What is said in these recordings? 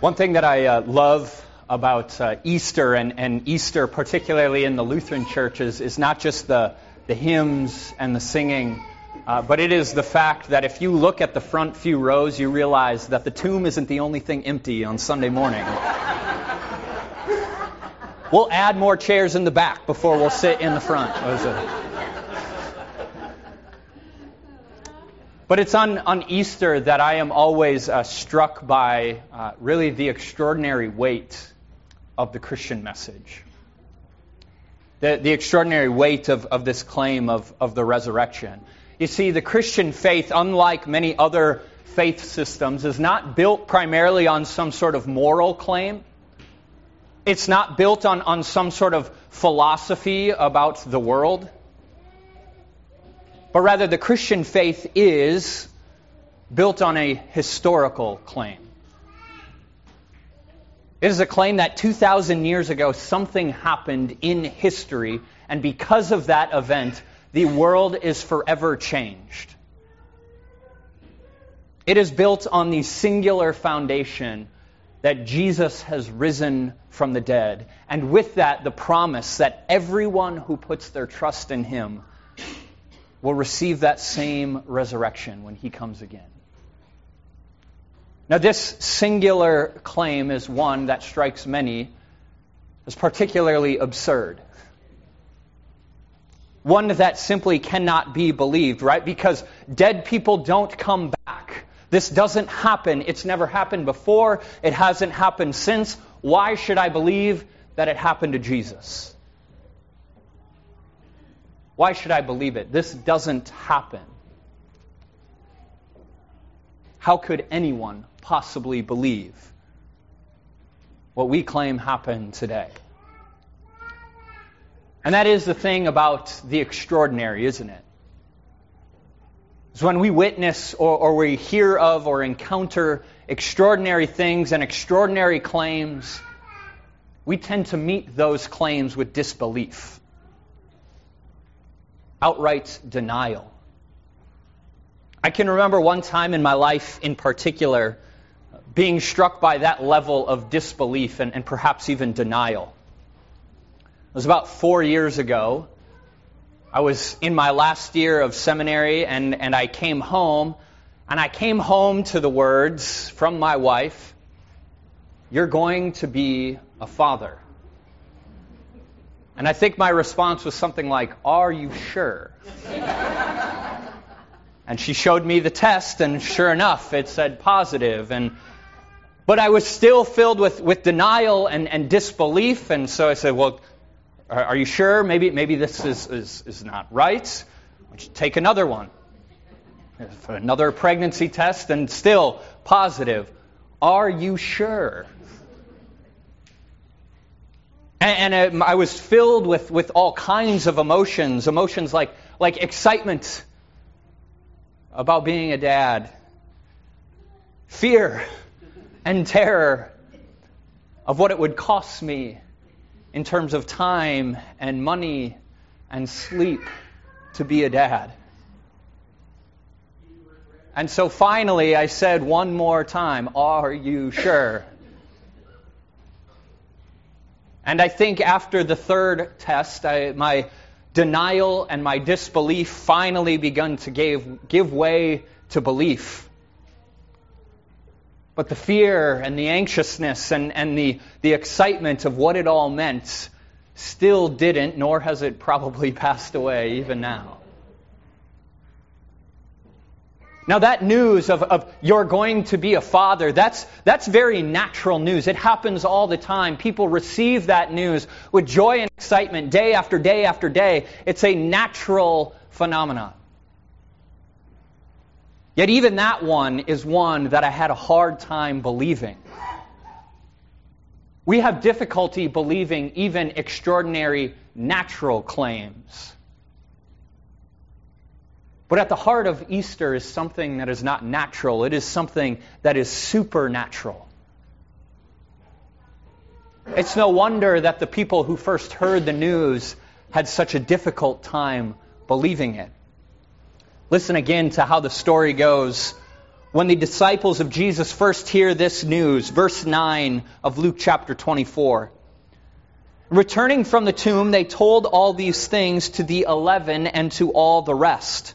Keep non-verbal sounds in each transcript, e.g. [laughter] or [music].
One thing that I uh, love about uh, Easter and, and Easter, particularly in the Lutheran churches, is not just the, the hymns and the singing, uh, but it is the fact that if you look at the front few rows, you realize that the tomb isn't the only thing empty on Sunday morning. we'll add more chairs in the back before we'll sit in the front. But it's on, on Easter that I am always uh, struck by uh, really the extraordinary weight of the Christian message. The, the extraordinary weight of, of this claim of, of the resurrection. You see, the Christian faith, unlike many other faith systems, is not built primarily on some sort of moral claim. It's not built on, on some sort of philosophy about the world but rather the Christian faith is built on a historical claim. It is a claim that 2,000 years ago something happened in history, and because of that event, the world is forever changed. It is built on the singular foundation that Jesus has risen from the dead, and with that, the promise that everyone who puts their trust in him will receive that same resurrection when he comes again. Now, this singular claim is one that strikes many as particularly absurd. One that simply cannot be believed, right? Because dead people don't come back. This doesn't happen. It's never happened before. It hasn't happened since. Why should I believe that it happened to Jesus? Why should I believe it? This doesn't happen. How could anyone possibly believe what we claim happened today? And that is the thing about the extraordinary, isn't it? It's when we witness or, or we hear of or encounter extraordinary things and extraordinary claims, we tend to meet those claims with disbelief outright denial. I can remember one time in my life in particular being struck by that level of disbelief and, and perhaps even denial. It was about four years ago. I was in my last year of seminary and, and I came home, and I came home to the words from my wife You're going to be a father. And I think my response was something like, Are you sure? and she showed me the test, and sure enough, it said positive. And but I was still filled with, with denial and, and disbelief, and so I said, Well, are, are you sure? Maybe maybe this is, is, is not right. Don't you take another one? Another pregnancy test, and still positive. Are you sure? And, and um, I was filled with, with all kinds of emotions, emotions like, like excitement about being a dad, fear and terror of what it would cost me in terms of time and money and sleep to be a dad. And so finally, I said one more time, Are you sure? And I think after the third test, I, my denial and my disbelief finally begun to give, give way to belief. But the fear and the anxiousness and, and the, the excitement of what it all meant still didn't, nor has it probably [laughs] passed away even now. Now, that news of, of you're going to be a father, that's, that's very natural news. It happens all the time. People receive that news with joy and excitement day after day after day. It's a natural phenomenon. Yet, even that one is one that I had a hard time believing. We have difficulty believing even extraordinary natural claims. But at the heart of Easter is something that is not natural, it is something that is supernatural. It's no wonder that the people who first heard the news had such a difficult time believing it. Listen again to how the story goes when the disciples of Jesus first hear this news. Verse 9 of Luke chapter 24. Returning from the tomb, they told all these things to the eleven and to all the rest.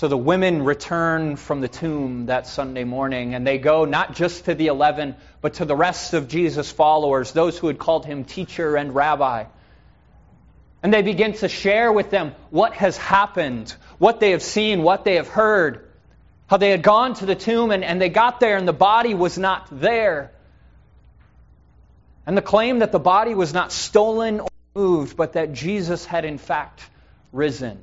So the women return from the tomb that Sunday morning, and they go not just to the eleven, but to the rest of Jesus' followers, those who had called him teacher and rabbi. And they begin to share with them what has happened, what they have seen, what they have heard, how they had gone to the tomb and, and they got there and the body was not there. And the claim that the body was not stolen or moved, but that Jesus had in fact risen.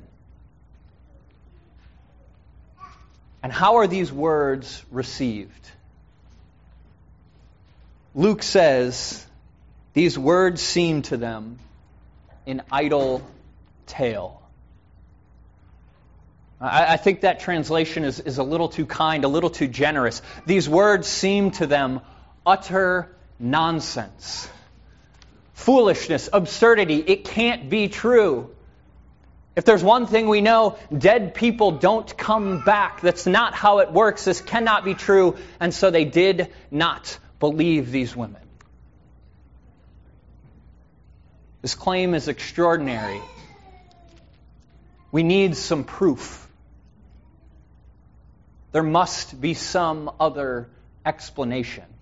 And how are these words received? Luke says, These words seem to them an idle tale. I, I think that translation is, is a little too kind, a little too generous. These words seem to them utter nonsense foolishness, absurdity. It can't be true. If there's one thing we know, dead people don't come back. That's not how it works. This cannot be true. And so they did not believe these women. This claim is extraordinary. We need some proof. There must be some other explanation.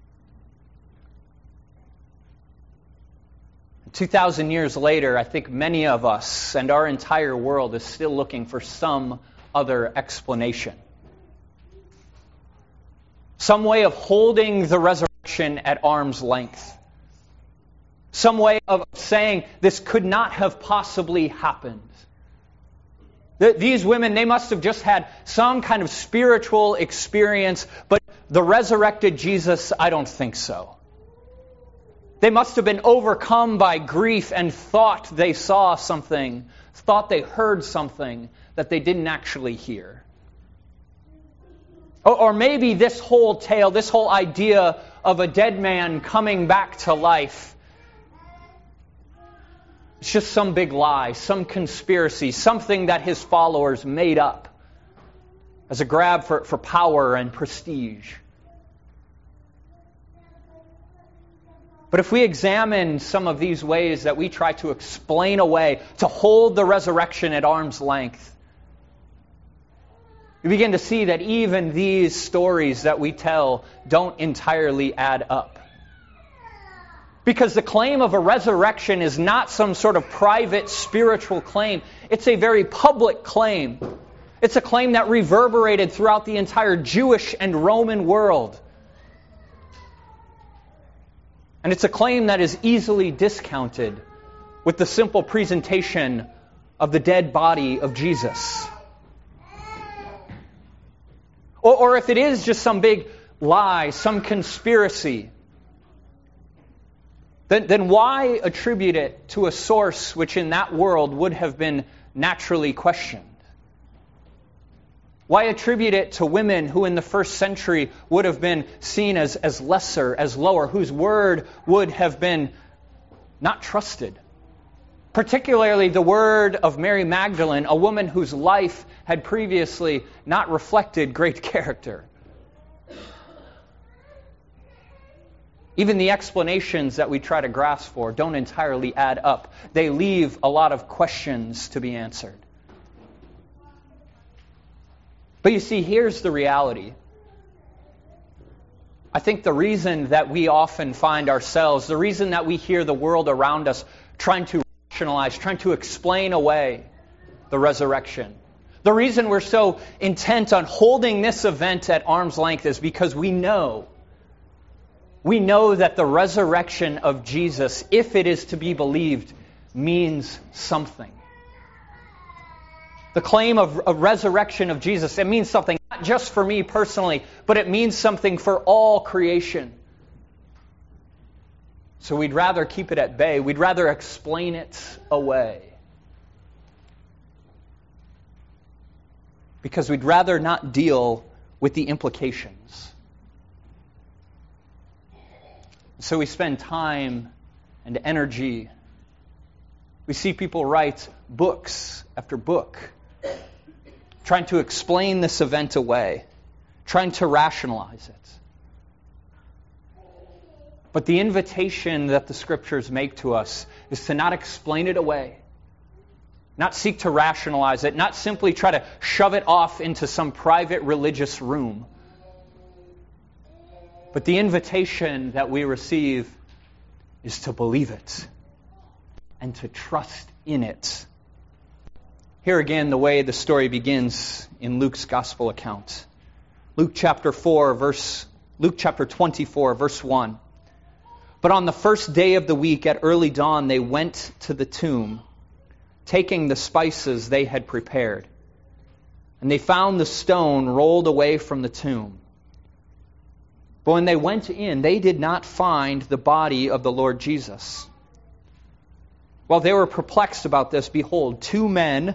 2,000 years later, I think many of us and our entire world is still looking for some other explanation. Some way of holding the resurrection at arm's length. Some way of saying this could not have possibly happened. These women, they must have just had some kind of spiritual experience, but the resurrected Jesus, I don't think so. They must have been overcome by grief and thought they saw something, thought they heard something that they didn't actually hear. Or, maybe this whole tale, this whole idea of a dead man coming back to life, it's just some big lie, some conspiracy, something that his followers made up as a grab for, for power and prestige. But if we examine some of these ways that we try to explain away, to hold the resurrection at arm's length, we begin to see that even these stories that we tell don't entirely add up. Because the claim of a resurrection is not some sort of private spiritual claim, it's a very public claim. It's a claim that reverberated throughout the entire Jewish and Roman world. And it's a claim that is easily discounted with the simple presentation of the dead body of Jesus. Or, or if it is just some big lie, some conspiracy, then, then why attribute it to a source which in that world would have been naturally questioned? Why attribute it to women who in the first century would have been seen as, as lesser, as lower, whose word would have been not trusted? Particularly the word of Mary Magdalene, a woman whose life had previously not reflected great [laughs] character. Even the explanations that we try to grasp for don't entirely add up. They leave a lot of questions to be answered. But you see, here's the reality. I think the reason that we often find ourselves, the reason that we hear the world around us trying to rationalize, trying to explain away the resurrection, the reason we're so intent on holding this event at arm's length is because we know. We know that the resurrection of Jesus, if it is to be believed, means something. The claim of a resurrection of Jesus, it means something not just for me personally, but it means something for all creation. So we'd rather keep it at bay. We'd rather explain it away. Because we'd rather not deal with the implications. So we spend time and energy. We see people write books after book trying to explain this event away, trying to rationalize it. But the invitation that the scriptures make to us is to not explain it away, not seek to rationalize it, not simply try to shove it off into some private religious room. But the invitation that we receive is to believe it and to trust in it. Here again, the way the story begins in Luke's gospel account. Luke chapter 4, verse, Luke chapter 24, verse 1. But on the first day of the week at early dawn, they went to the tomb, taking the spices they had prepared. And they found the stone rolled away from the tomb. But when they went in, they did not find the body of the Lord Jesus. While they were perplexed about this, behold, two men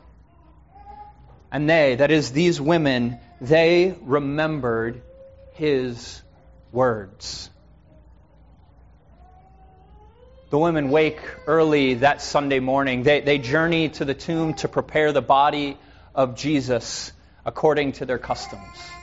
And they, that is, these women, they remembered his words. The women wake early that Sunday morning. They, they journey to the tomb to prepare the body of Jesus according to their customs.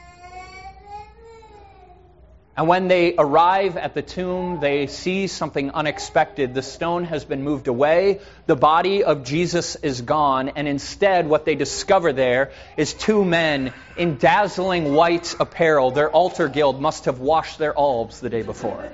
And when they arrive at the tomb, they see something unexpected. The stone has been moved away, the body of Jesus is gone, and instead, what they discover there is two men in dazzling white apparel. Their altar guild must have washed their albs the day before.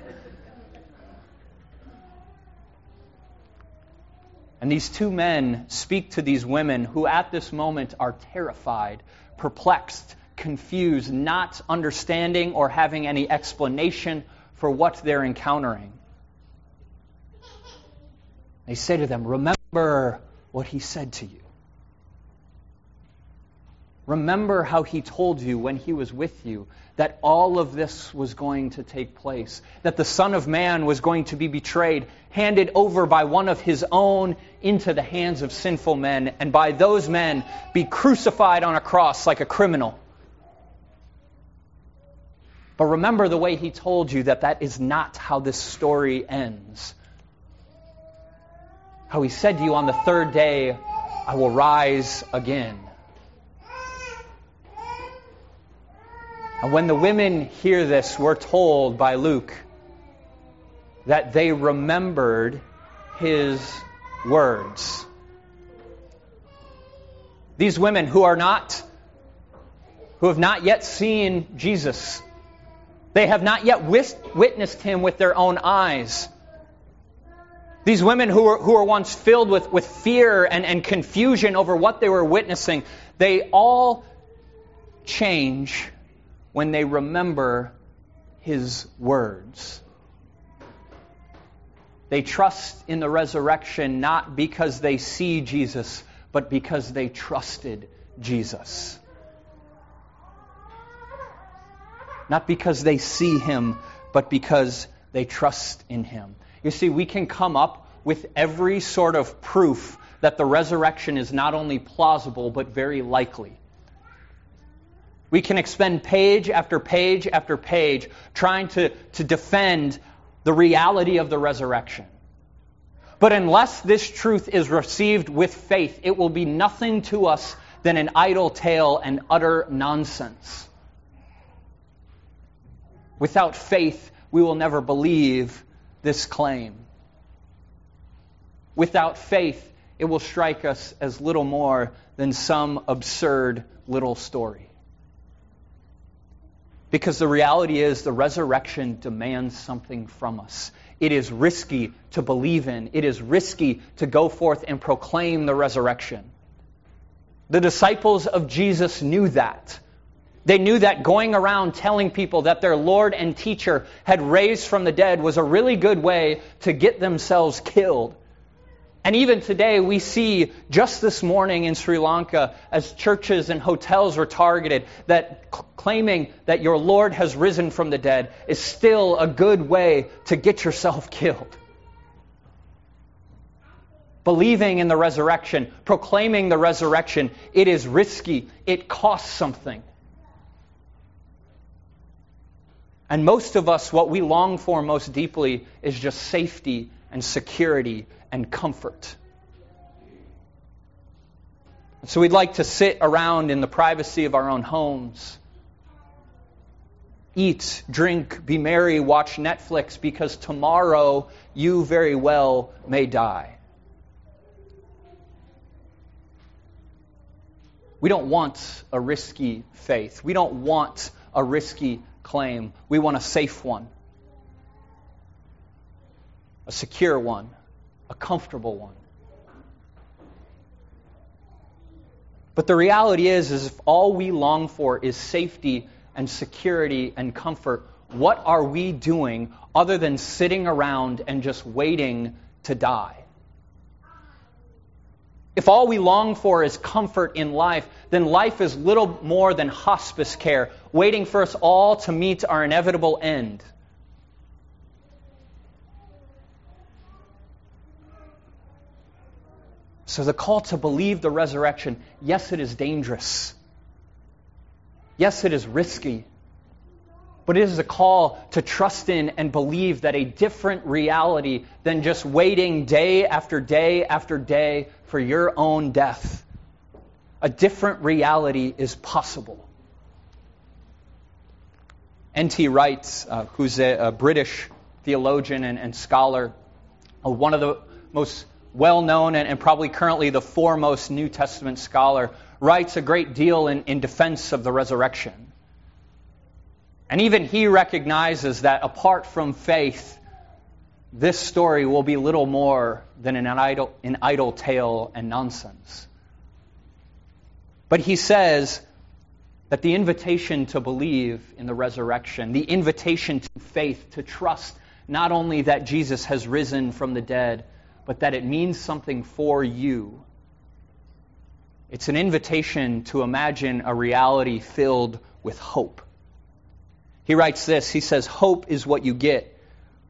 And these two men speak to these women who, at this moment, are terrified, perplexed, confused, not understanding or having any explanation for what they're encountering. They say to them, Remember what he said to you. Remember how he told you when he was with you that all of this was going to take place, that the Son of Man was going to be betrayed, handed over by one of his own into the hands of sinful men, and by those men be crucified on a cross like a criminal. But remember the way he told you that that is not how this story ends. How he said to you on the third day, I will rise again. And when the women hear this, we're told by Luke that they remembered his words. These women who are not, who have not yet seen Jesus, they have not yet witnessed him with their own eyes. These women who were, who were once filled with, with fear and, and confusion over what they were witnessing, they all change when they remember his words. They trust in the resurrection not because they see Jesus, but because they trusted Jesus. Not because they see him, but because they trust in him. You see, we can come up with every sort of proof that the resurrection is not only plausible, but very likely. We can expend page after page after page trying to, to defend the reality of the resurrection. But unless this truth is received with faith, it will be nothing to us than an idle tale and utter nonsense. Without faith, we will never believe this claim. Without faith, it will strike us as little more than some absurd little story. Because the reality is, the resurrection demands something from us. It is risky to believe in, it is risky to go forth and proclaim the resurrection. The disciples of Jesus knew that. They knew that going around telling people that their Lord and teacher had raised from the dead was a really good way to get themselves killed. And even today, we see just this morning in Sri Lanka, as churches and hotels were targeted, that claiming that your Lord has risen from the dead is still a good way to get yourself [laughs] killed. Believing in the resurrection, proclaiming the resurrection, it is risky, it costs something. And most of us, what we long for most deeply is just safety and security and comfort. So we'd like to sit around in the privacy of our own homes, eat, drink, be merry, watch Netflix, because tomorrow you very well may die. We don't want a risky faith. We don't want a risky claim. We want a safe one, a secure one, a comfortable one. But the reality is, is if all we long for is safety and security and comfort, what are we doing other than sitting around and just waiting to die? If all we long for is comfort in life, then life is little more than hospice care, waiting for us all to meet our inevitable end. So, the call to believe the resurrection yes, it is dangerous. Yes, it is risky. But it is a call to trust in and believe that a different reality than just waiting day after day after day for your own death, a different reality is possible. N.T. Wright, uh, who's a, a, British theologian and, and scholar, uh, one of the most well known and, and, probably currently the foremost New Testament scholar, writes a great deal in, in defense of the resurrection. And even he recognizes that apart from faith, this story will be little more than an idle, an idle tale and nonsense. But he says that the invitation to believe in the resurrection, the invitation to faith, to trust not only that Jesus has risen from the dead, but that it means something for you. It's an invitation to imagine a reality filled with hope. He writes this He says, Hope is what you get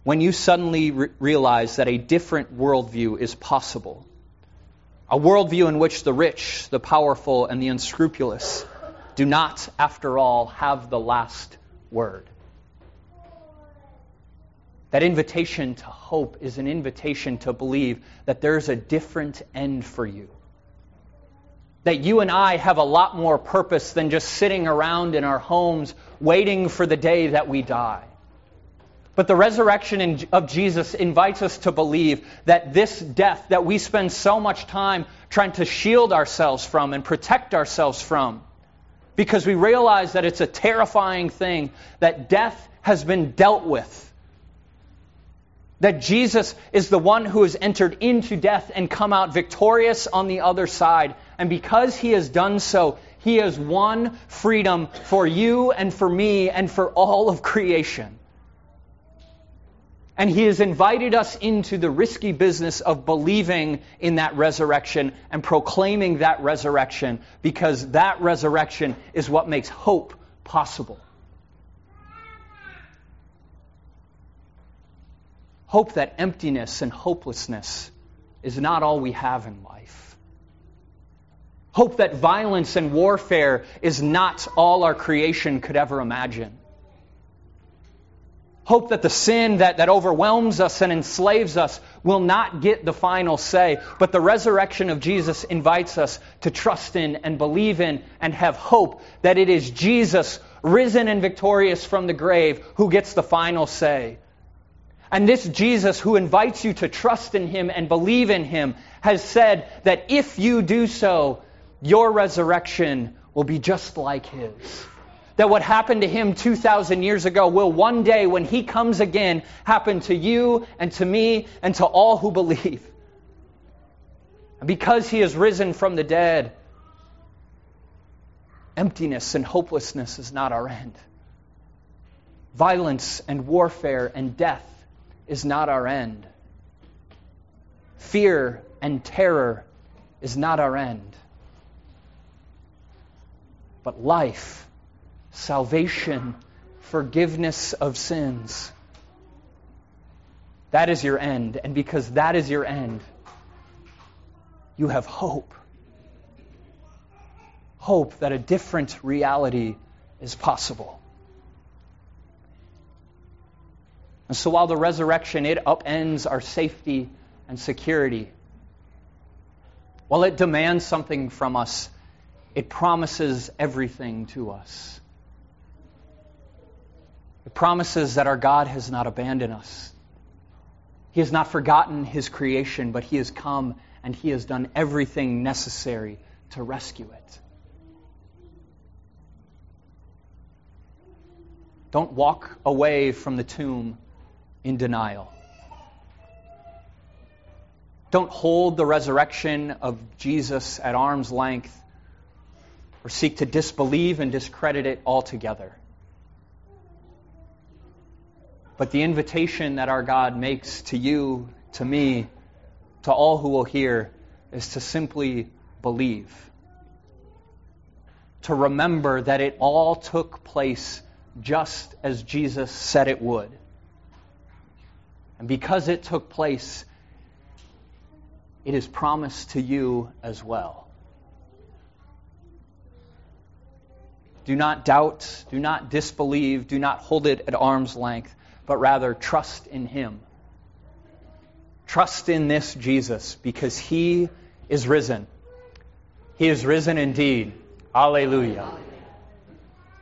when you suddenly re- realize that a different worldview is possible. A worldview in which the rich, the powerful, and the unscrupulous do not, after all, have the last word. That invitation to hope is an invitation to believe that there's a different end for you that you and I have a lot more purpose than just sitting around in our homes waiting for the day that we die. But the resurrection of Jesus invites us to believe that this death that we spend so much time trying to shield ourselves from and protect ourselves from, because we realize that it's a terrifying thing, that death has been dealt with. That Jesus is the one who has entered into death and come out victorious on the other side. And because he has done so, he has won freedom for you and for me and for all of creation. And he has invited us into the risky business of believing in that resurrection and proclaiming that resurrection because that resurrection is what makes hope possible. Hope that emptiness and hopelessness is not all we have in life. Hope that violence and warfare is not all our creation could ever imagine. Hope that the sin that, that overwhelms us and enslaves us will not get the final say, but the resurrection of Jesus invites us to trust in and believe in and have hope that it is Jesus, risen and victorious from the grave, who gets the final say And this Jesus who invites you to trust in him and believe in him has said that if you do so, your resurrection will be just like his. That what happened to him 2,000 years ago will one day, when he comes again, happen to you and to me and to all who believe. And because he has risen from the dead, emptiness and hopelessness is not our end. Violence and warfare and death is not our end. Fear and terror is not our end. But life, salvation, forgiveness of sins. That is your end. And because that is your end, you have hope. Hope that a different reality is possible. And so while the resurrection, it upends our safety and security, while it demands something from us, it promises everything to us. It promises that our God has not abandoned us. He has not forgotten his creation, but he has come and he has done everything necessary to rescue it. Don't walk away from the tomb in denial. Don't hold the resurrection of Jesus at arm's length or seek to disbelieve and discredit it altogether. But the invitation that our God makes to you, to me, to all who will hear, is to simply believe. To remember that it all took place just as Jesus said it would. And because it took place, it is promised to you as well. Do not doubt, do not disbelieve, do not hold it at arm's length, but rather trust in Him. Trust in this Jesus because He is risen. He is risen indeed. Alleluia.